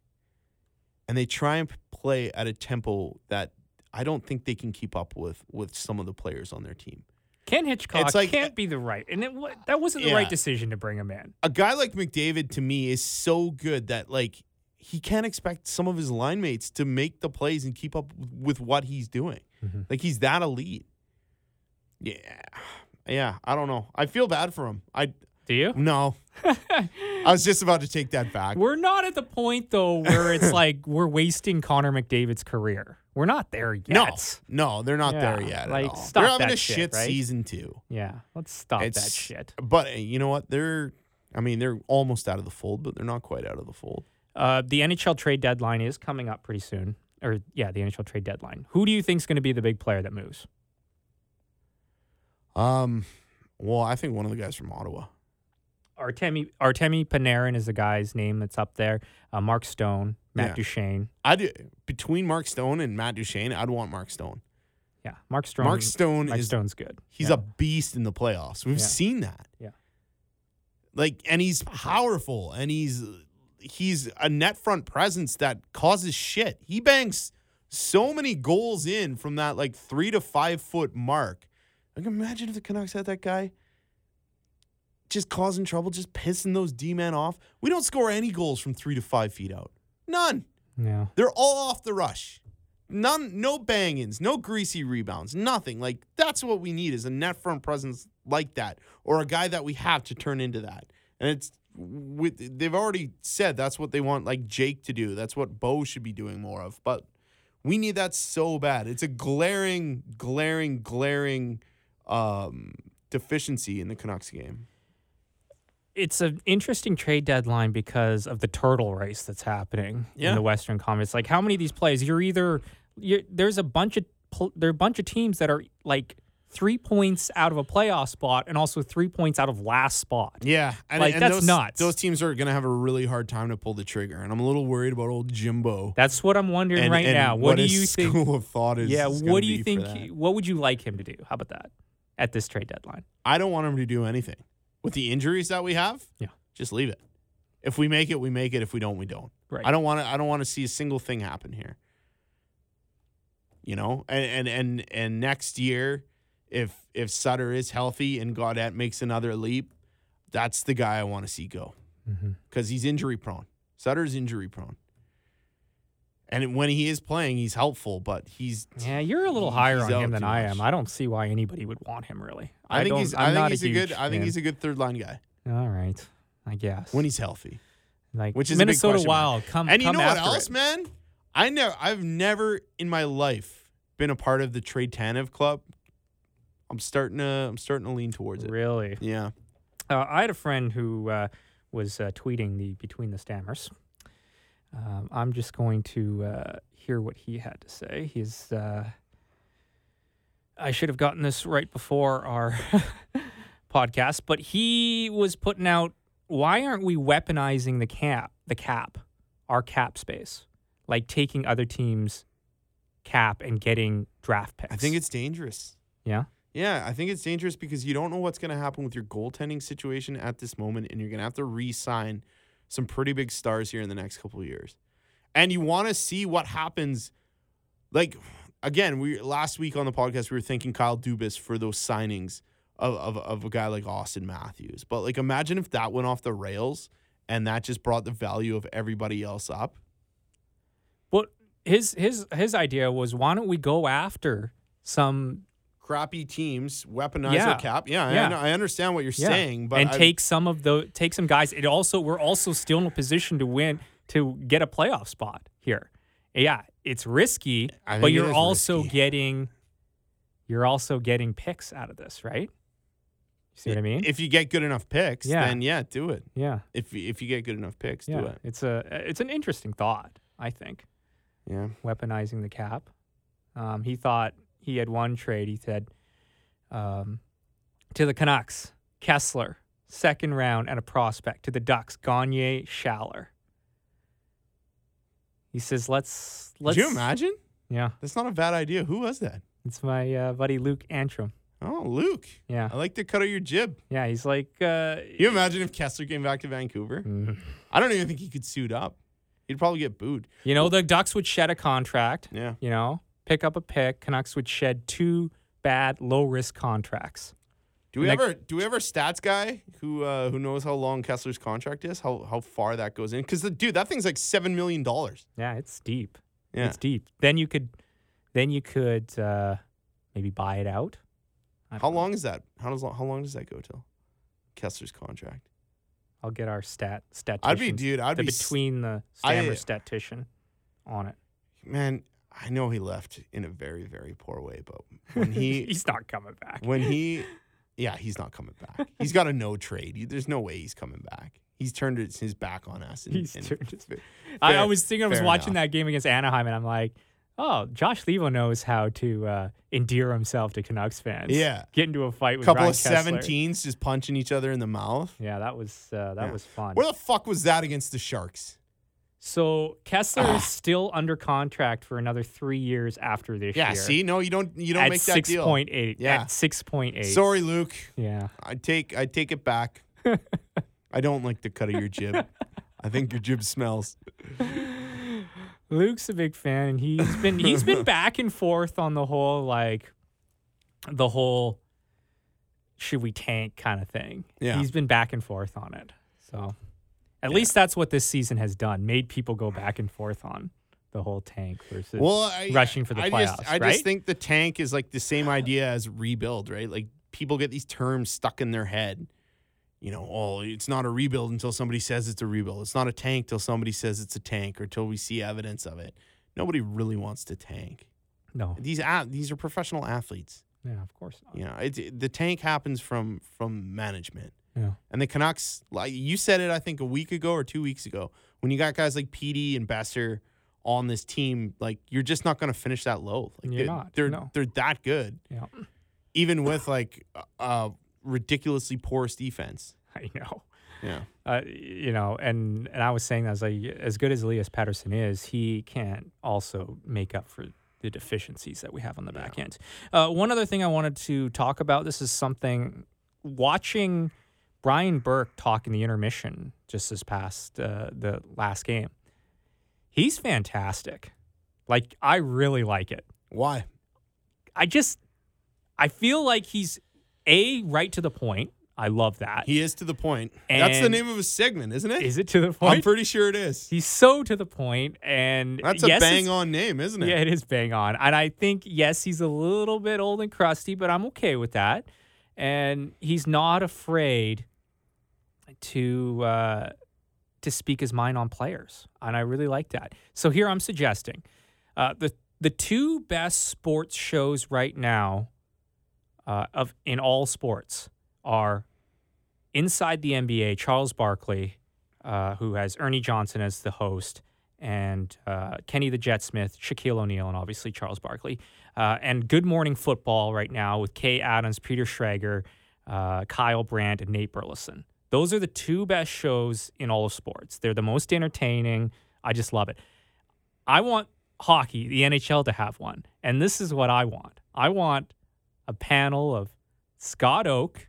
And they try and play at a tempo that I don't think they can keep up with with some of the players on their team. Ken Hitchcock it's like- can't be the right, and it, that wasn't the Yeah. right decision to bring him in. A guy like McDavid to me is so good that like he can't expect some of his line mates to make the plays and keep up with what he's doing. Mhm. Like he's that elite. Yeah. Yeah, I don't know. I feel bad for him. I Do you? no. I was just about to take that back. We're not at the point though where it's like we're wasting Connor McDavid's career. We're not there yet. No, no, they're not there yet. like, at all. stop they're having that a shit, shit right? season too. Yeah, let's stop that shit. But uh, you know what? They're, I mean, they're almost out of the fold, but they're not quite out of the fold. Uh, the NHL trade deadline is coming up pretty soon. Or yeah, the NHL trade deadline. Who do you think is going to be the big player that moves? Um, well, I think one of the guys from Ottawa. Artemi Artemi Panarin is the guy's name that's up there. Uh, Mark Stone, Matt Yeah. Duchene. I between Mark Stone and Matt Duchene, I'd want Mark Stone. Yeah, Mark Stone. Mark Stone Mark is Stone's good. he's yeah. a beast in the playoffs. We've Yeah. seen that. Yeah. Like, and he's powerful, and he's he's a net front presence that causes shit. He bangs so many goals in from that like three to five foot mark. Like, imagine if the Canucks had that guy just causing trouble, just pissing those D men off. We don't score any goals from three to five feet out. None. yeah. They're all off the rush. None, no bangings, no greasy rebounds, nothing. Like that's what we need is a net front presence like that, or a guy that we have to turn into that. And it's with they've already said that's what they want, like Jake to do. That's what Bo should be doing more of. But we need that so bad. It's a glaring, glaring, glaring um, deficiency in the Canucks game. It's an interesting trade deadline because of the turtle race that's happening Yeah. in the Western Conference. Like, how many of these plays you're either you're, there's a bunch of there are a bunch of teams that are like three points out of a playoff spot and also three points out of last spot. Yeah, and, Like, and that's those, nuts. Those teams are going to have a really hard time to pull the trigger, and I'm a little worried about old Jimbo. That's what I'm wondering and, right and now. What, do you think? School of thought is. yeah, what do you think? What would you like him to do? How about that at this trade deadline? I don't want him to do anything with the injuries that we have. Yeah. just leave it. If we make it, we make it. If we don't, we don't. Right. I don't want to. I don't want to see a single thing happen here. You know, and and and and next year, if if Sutter is healthy and Gaudette makes another leap, that's the guy I want to see go Mm-hmm. because he's injury prone. Sutter's injury prone, and when he is playing, he's helpful, but he's. Yeah, you're a little higher on him than I am. I don't see why anybody would want him really. I, think don't- he's. I'm I think he's a, good. I think he's a good third line guy All right, I guess. when he's healthy. like which is Minnesota question mark. Wild, come And you come know what else, it. man? I never. I've never in my life been a part of the Trade Tanev club. I'm starting to. I'm starting to lean towards it. Really, Yeah. uh, I had a friend who uh, was uh, tweeting the between the stammers. Um, I'm just going to uh, hear what he had to say. He's. Uh, I should have gotten this right before our podcast, but he was putting out. Why aren't we weaponizing the cap? The cap, our cap space, like taking other teams' cap and getting draft picks. I think it's dangerous. yeah. Yeah, I think it's dangerous because you don't know what's going to happen with your goaltending situation at this moment, and you're going to have to re-sign some pretty big stars here in the next couple of years. And you want to see what happens. Like again, we last week on the podcast we were thinking Kyle Dubas for those signings of, of of a guy like Auston Matthews. But like imagine if that went off the rails and that just brought the value of everybody else up. Well, his his his idea was why don't we go after some Crappy teams weaponize Yeah. their cap. Yeah, Yeah. I, I understand what you're Yeah. saying, but and I- take some of the take some guys. It also we're also still in a position to win to get a playoff spot here. Yeah, it's risky, but you're also risky. getting you're also getting picks out of this, right? See what I mean? If you get good enough picks, Yeah. then yeah, do it. yeah, If if you get good enough picks, yeah. do it. It's a it's an interesting thought. I think Yeah. weaponizing the cap. Um, he thought he had one trade. He said um, to the Canucks, Kesler, second round and a prospect. To the Ducks, Gagne, Schaller. He says, "Let's let's." Could you imagine? Yeah, That's not a bad idea. Who was that? it's my uh, buddy Luke Antrim. Oh, Luke. Yeah, I like the cut of your jib. yeah. He's like, uh, you imagine if Kesler came back to Vancouver? Mm. I don't even think he could suit up. He'd probably get booed. you know, the Ducks would shed a contract. Yeah. You know, pick up a pick. Canucks would shed two bad low risk contracts. Do we Like- ever do we ever stats guy who uh, who knows how long Kesler's contract is? How how far that goes in? Because dude, that thing's like seven million dollars. Yeah, it's deep. Yeah. It's deep. Then you could, then you could uh, maybe buy it out. How know. long is that? How does how long does that go till? Kesler's contract. I'll get our stat statistician. I'd be dude. I'd the be between the I- Stammer statistician on it. man. I know he left in a very very poor way, but when he He's not coming back. when he yeah he's not coming back he's got a no trade there's no way he's coming back he's turned his back on us and, He's and- turned his I, I was thinking, I was watching enough. that game against Anaheim, and I'm like, oh, Josh Leivo knows how to uh, endear himself to Canucks fans. Yeah. get into a fight with a couple of 17s just punching each other in the mouth Yeah, that was uh, that Yeah. was fun. where the fuck was that against the sharks So Kesler Ah. is still under contract for another three years after this yeah year. see no you don't you don't at make that six deal point eight. Yeah. At six point eight. sorry luke Yeah. i take i take it back i don't like the cut of your jib i think your jib smells Luke's a big fan and he's been he's been back and forth on the whole like the whole should we tank kind of thing. Yeah. He's been back and forth on it. So at least that's what this season has done. Made people go back and forth on the whole tank versus well I, rushing for the I playoffs, just, i right? just think the tank is like the same idea as rebuild right like people get these terms stuck in their head you know, oh, it's not a rebuild until somebody says it's a rebuild. It's not a tank till somebody says it's a tank or till we see evidence of it. Nobody really wants to tank. no. These these are professional athletes. Yeah, of course not. You know, it's the tank happens from from management. Yeah. And the Canucks, like you said it, I think a week ago or two weeks ago, when you got guys like Petey and Boeser on this team, like you're just not going to finish that low. Like You're they- not, They're no. they're that good, Yeah. even with like a- ridiculously porous defense. I know. Yeah. uh, you know, and and I was saying that I was like, as good as Elias Pettersson is, he can't also make up for the deficiencies that we have on the back end. Uh, one other thing I wanted to talk about. This is something watching Brian Burke talk in the intermission just this past uh, the last game. He's fantastic. Like I really like it. Why? I just I feel like he's a right to the point. I love that. He is to the point. That's the name of his segment, isn't it? Is it to the point? I'm pretty sure it is. he's so to the point, and That's a bang on name, isn't it? Yeah, it is bang on. And I think, yes, he's a little bit old and crusty, but I'm okay with that. And he's not afraid to uh, to speak his mind on players. And I really like that. So here I'm suggesting uh, the the two best sports shows right now uh, of in all sports are inside the NBA, Charles Barkley, uh, who has Ernie Johnson as the host, and uh, Kenny the Jet Smith, Shaquille O'Neal, and obviously Charles Barkley. Uh, and Good Morning Football right now with Kay Adams, Peter Schrager, uh, Kyle Brandt, and Nate Burleson. Those are the two best shows in all of sports. They're the most entertaining. I just love it. I want hockey, the NHL, to have one. And this is what I want I want a panel of Scott Oake,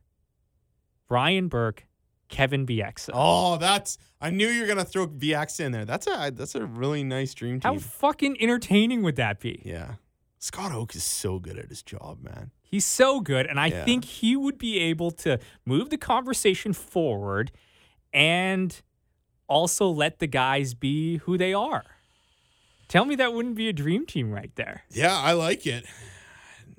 Brian Burke, Kevin Bieksa. Oh, that's. I knew you were gonna throw VX in there. That's a that's a really nice dream team. How fucking entertaining would that be? yeah, Scott Oake is so good at his job, man. He's so good, and I Yeah. think he would be able to move the conversation forward and also let the guys be who they are. Tell me that wouldn't be a dream team right there. Yeah, I like it.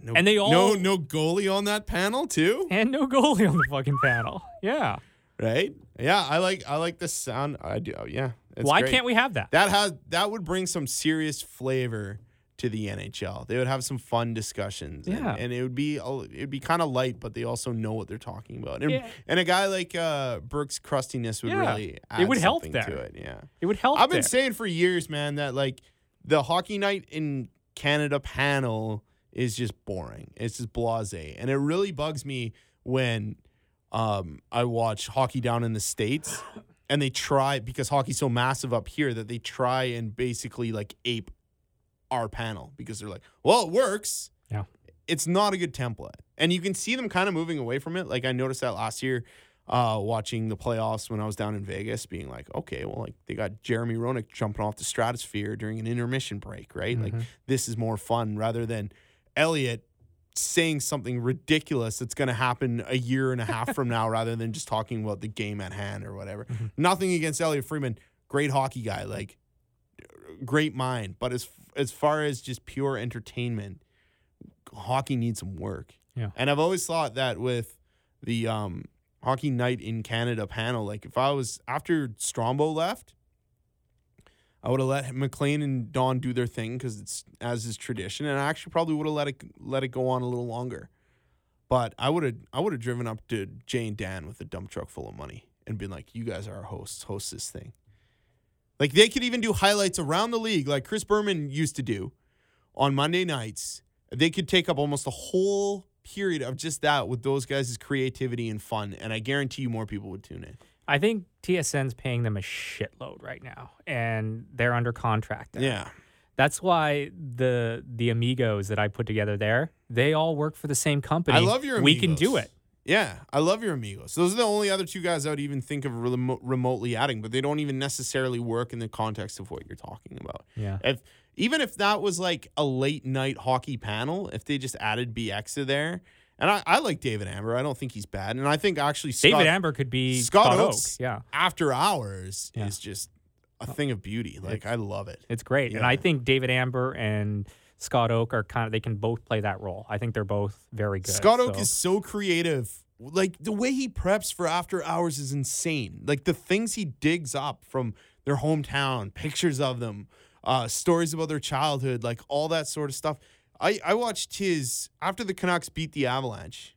No, And they all- no no goalie on that panel too, And no goalie on the fucking panel. Yeah. right? Yeah, I like I like the sound. I do. Oh, yeah. it's Why great. can't we have that? That has that would bring some serious flavor to the NHL. They would have some fun discussions. and- Yeah. And, it would be it'd be kind of light, but they also know what they're talking about. And, Yeah. and a guy like uh, Burke's crustiness would Yeah. really It add would help something to it. Yeah. It would help. I've been saying for years, man, that like the hockey night in Canada panel is just boring. It's just blasé, and it really bugs me when um, I watch hockey down in the states, and they try because hockey's so massive up here that they try and basically like ape our panel because they're like, well, it works. Yeah. It's not a good template, and you can see them kind of moving away from it. Like I noticed that last year uh, watching the playoffs when I was down in Vegas, being like, okay, well, like they got Jeremy Roenick jumping off the stratosphere during an intermission break, right? Like this is more fun rather than Elliotte saying something ridiculous that's going to happen a year and a half from now, rather than just talking about the game at hand or whatever. Nothing against Elliotte Friedman, great hockey guy, like great mind, but as as far as just pure entertainment, hockey needs some work. Yeah. And I've always thought that with the um, hockey night in Canada panel, like if I was after Strombo left, I would have let MacLean and Don do their thing because it's as is tradition, and I actually probably would have let it let it go on a little longer. But I would have I would have driven up to Jay and Dan with a dump truck full of money and been like, "You guys are our hosts. Host this thing." Like they could even do highlights around the league, like Chris Berman used to do on Monday nights. They could take up almost a whole period of just that with those guys' creativity and fun, and I guarantee you more people would tune in. I think TSN's paying them a shitload right now, and they're under contract. there. Yeah. That's why the the amigos that I put together there, they all work for the same company. I love your We can do it. Yeah, I love your amigos. Those are the only other two guys I would even think of remo- remotely adding, but they don't even necessarily work in the context of what you're talking about. Yeah. If even if that was like a late night hockey panel, if they just added BX to there, and I, I like David Amber, I don't think he's bad, and I think actually Scott, David Amber could be Scott Scott, Oake. Oaks Yeah. after hours Yeah. is just a thing of beauty. Like I love it. It's great. And Yeah. I think David Amber and Scott Oake are kind of they can both play that role. I think they're both very good. Scott Oake So- is so creative. Like the way he preps for after hours is insane. Like the things he digs up from their hometown, pictures of them, uh, stories about their childhood, like all that sort of stuff. I, I watched his after the Canucks beat the Avalanche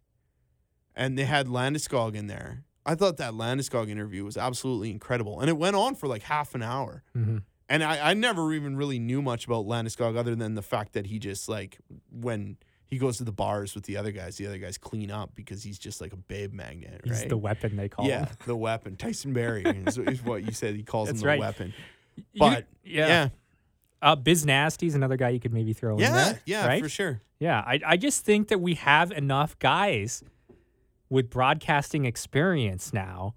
and they had Landeskog in there. I thought that Landeskog interview was absolutely incredible. And it went on for like half an hour. Mhm. And I, I never even really knew much about Landeskog other than the fact that he just like when he goes to the bars with the other guys, the other guys clean up because he's just like a babe magnet, He's right? the weapon they call yeah, him. the weapon. Tyson Barrie is, is what you said. He calls That's him the right. weapon. You- But yeah. yeah, Uh, Biz Nasty's another guy you could maybe throw in yeah, there. yeah, right? for sure. Yeah, I, I just think that we have enough guys with broadcasting experience now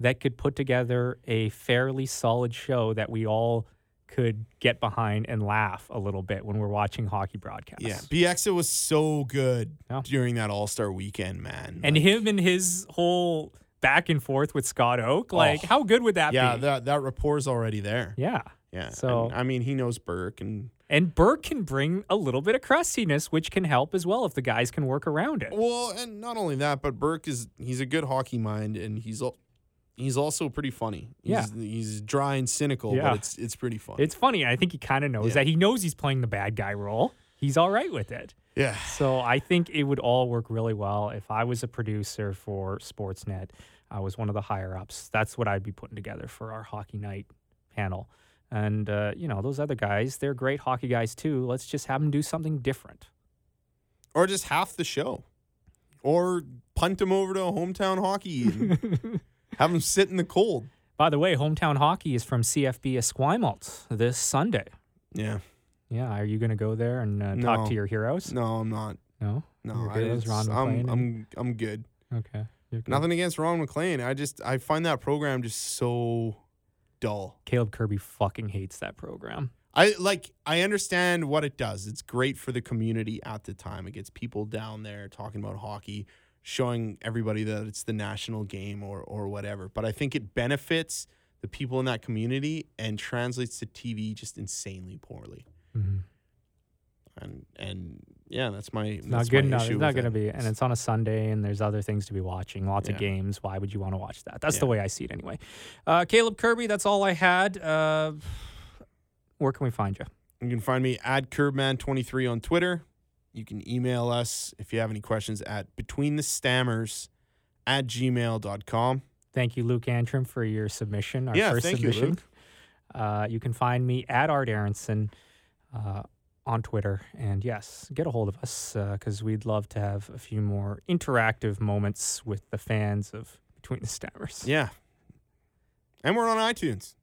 that could put together a fairly solid show that we all could get behind and laugh a little bit when we're watching hockey broadcasts. Yeah, Bieksa was so good Yeah. during that All Star weekend, man. And Like, him and his whole back and forth with Scott Oake, like Oh. how good would that yeah, be? that that rapport's already there. yeah. Yeah. So- and, I mean, he knows Burke, and And Burke can bring a little bit of crustiness, which can help as well if the guys can work around it. well, and not only that, but Burke is he's a good hockey mind, and he's he's also pretty funny. He's, Yeah. he's dry and cynical, Yeah. but it's it's pretty funny. It's funny. I think he kind of knows Yeah. that. He knows he's playing the bad guy role. He's all right with it. yeah. So I think it would all work really well if I was a producer for Sportsnet. I was one of the higher ups. That's what I'd be putting together for our hockey night panel. And uh, you know those other guys, they're great hockey guys too. Let's just have them do something different. Or just half the show, or punt them over to a hometown hockey have them sit in the cold. By the way, hometown hockey is from CFB Esquimalt this Sunday. Yeah. Yeah, are you going to go there and uh, talk No. to your heroes? No, I'm not. No, No, Your I, heroes, Ron MacLean I'm and- I'm I'm good. Okay. You're good. Nothing against Ron MacLean. I just I find that program just so dull. Caleb Kirby fucking hates that program. I like I understand what it does. It's great for the community at the time. It gets people down there talking about hockey, showing everybody that it's the national game or or whatever. But I think it benefits the people in that community and translates to TV just insanely poorly. Mhm. And and yeah, that's my It's not good enough. It's not going to be, and It's, on a Sunday, and there's other things to be watching. Lots of games. Why would you want to watch that? That's the way I see it, anyway. Uh, Caleb Kirby, that's all I had. Uh, where can we find you? you can find me at Curbman23 on Twitter. You can email us if you have any questions at between the stammers at gmail.com. Thank you, Luke Antrim, for your submission. Our Yeah, first thank you, submission. Luke. Uh, you can find me at Art Aronson uh, on Twitter. And yes, get a hold of us because we'd love to have a few more interactive moments with the fans of Between the Stammers. Yeah. And we're on iTunes.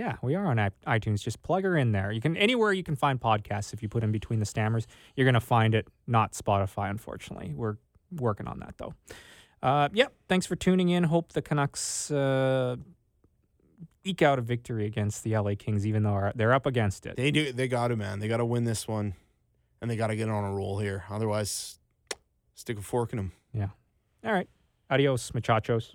Yeah, we are on iTunes. Just plug her in there. You can anywhere you can find podcasts. If you put in between the stammers, you're gonna find it. Not Spotify, unfortunately. We're working on that though. Uh, yep. Thanks for tuning in. Hope the Canucks uh, eke out a victory against the LA Kings, even though they're up against it. They do they gotta, man. They gotta win this one. And they gotta get on a roll here. Otherwise, stick a fork in them. Yeah. All right. Adios, muchachos.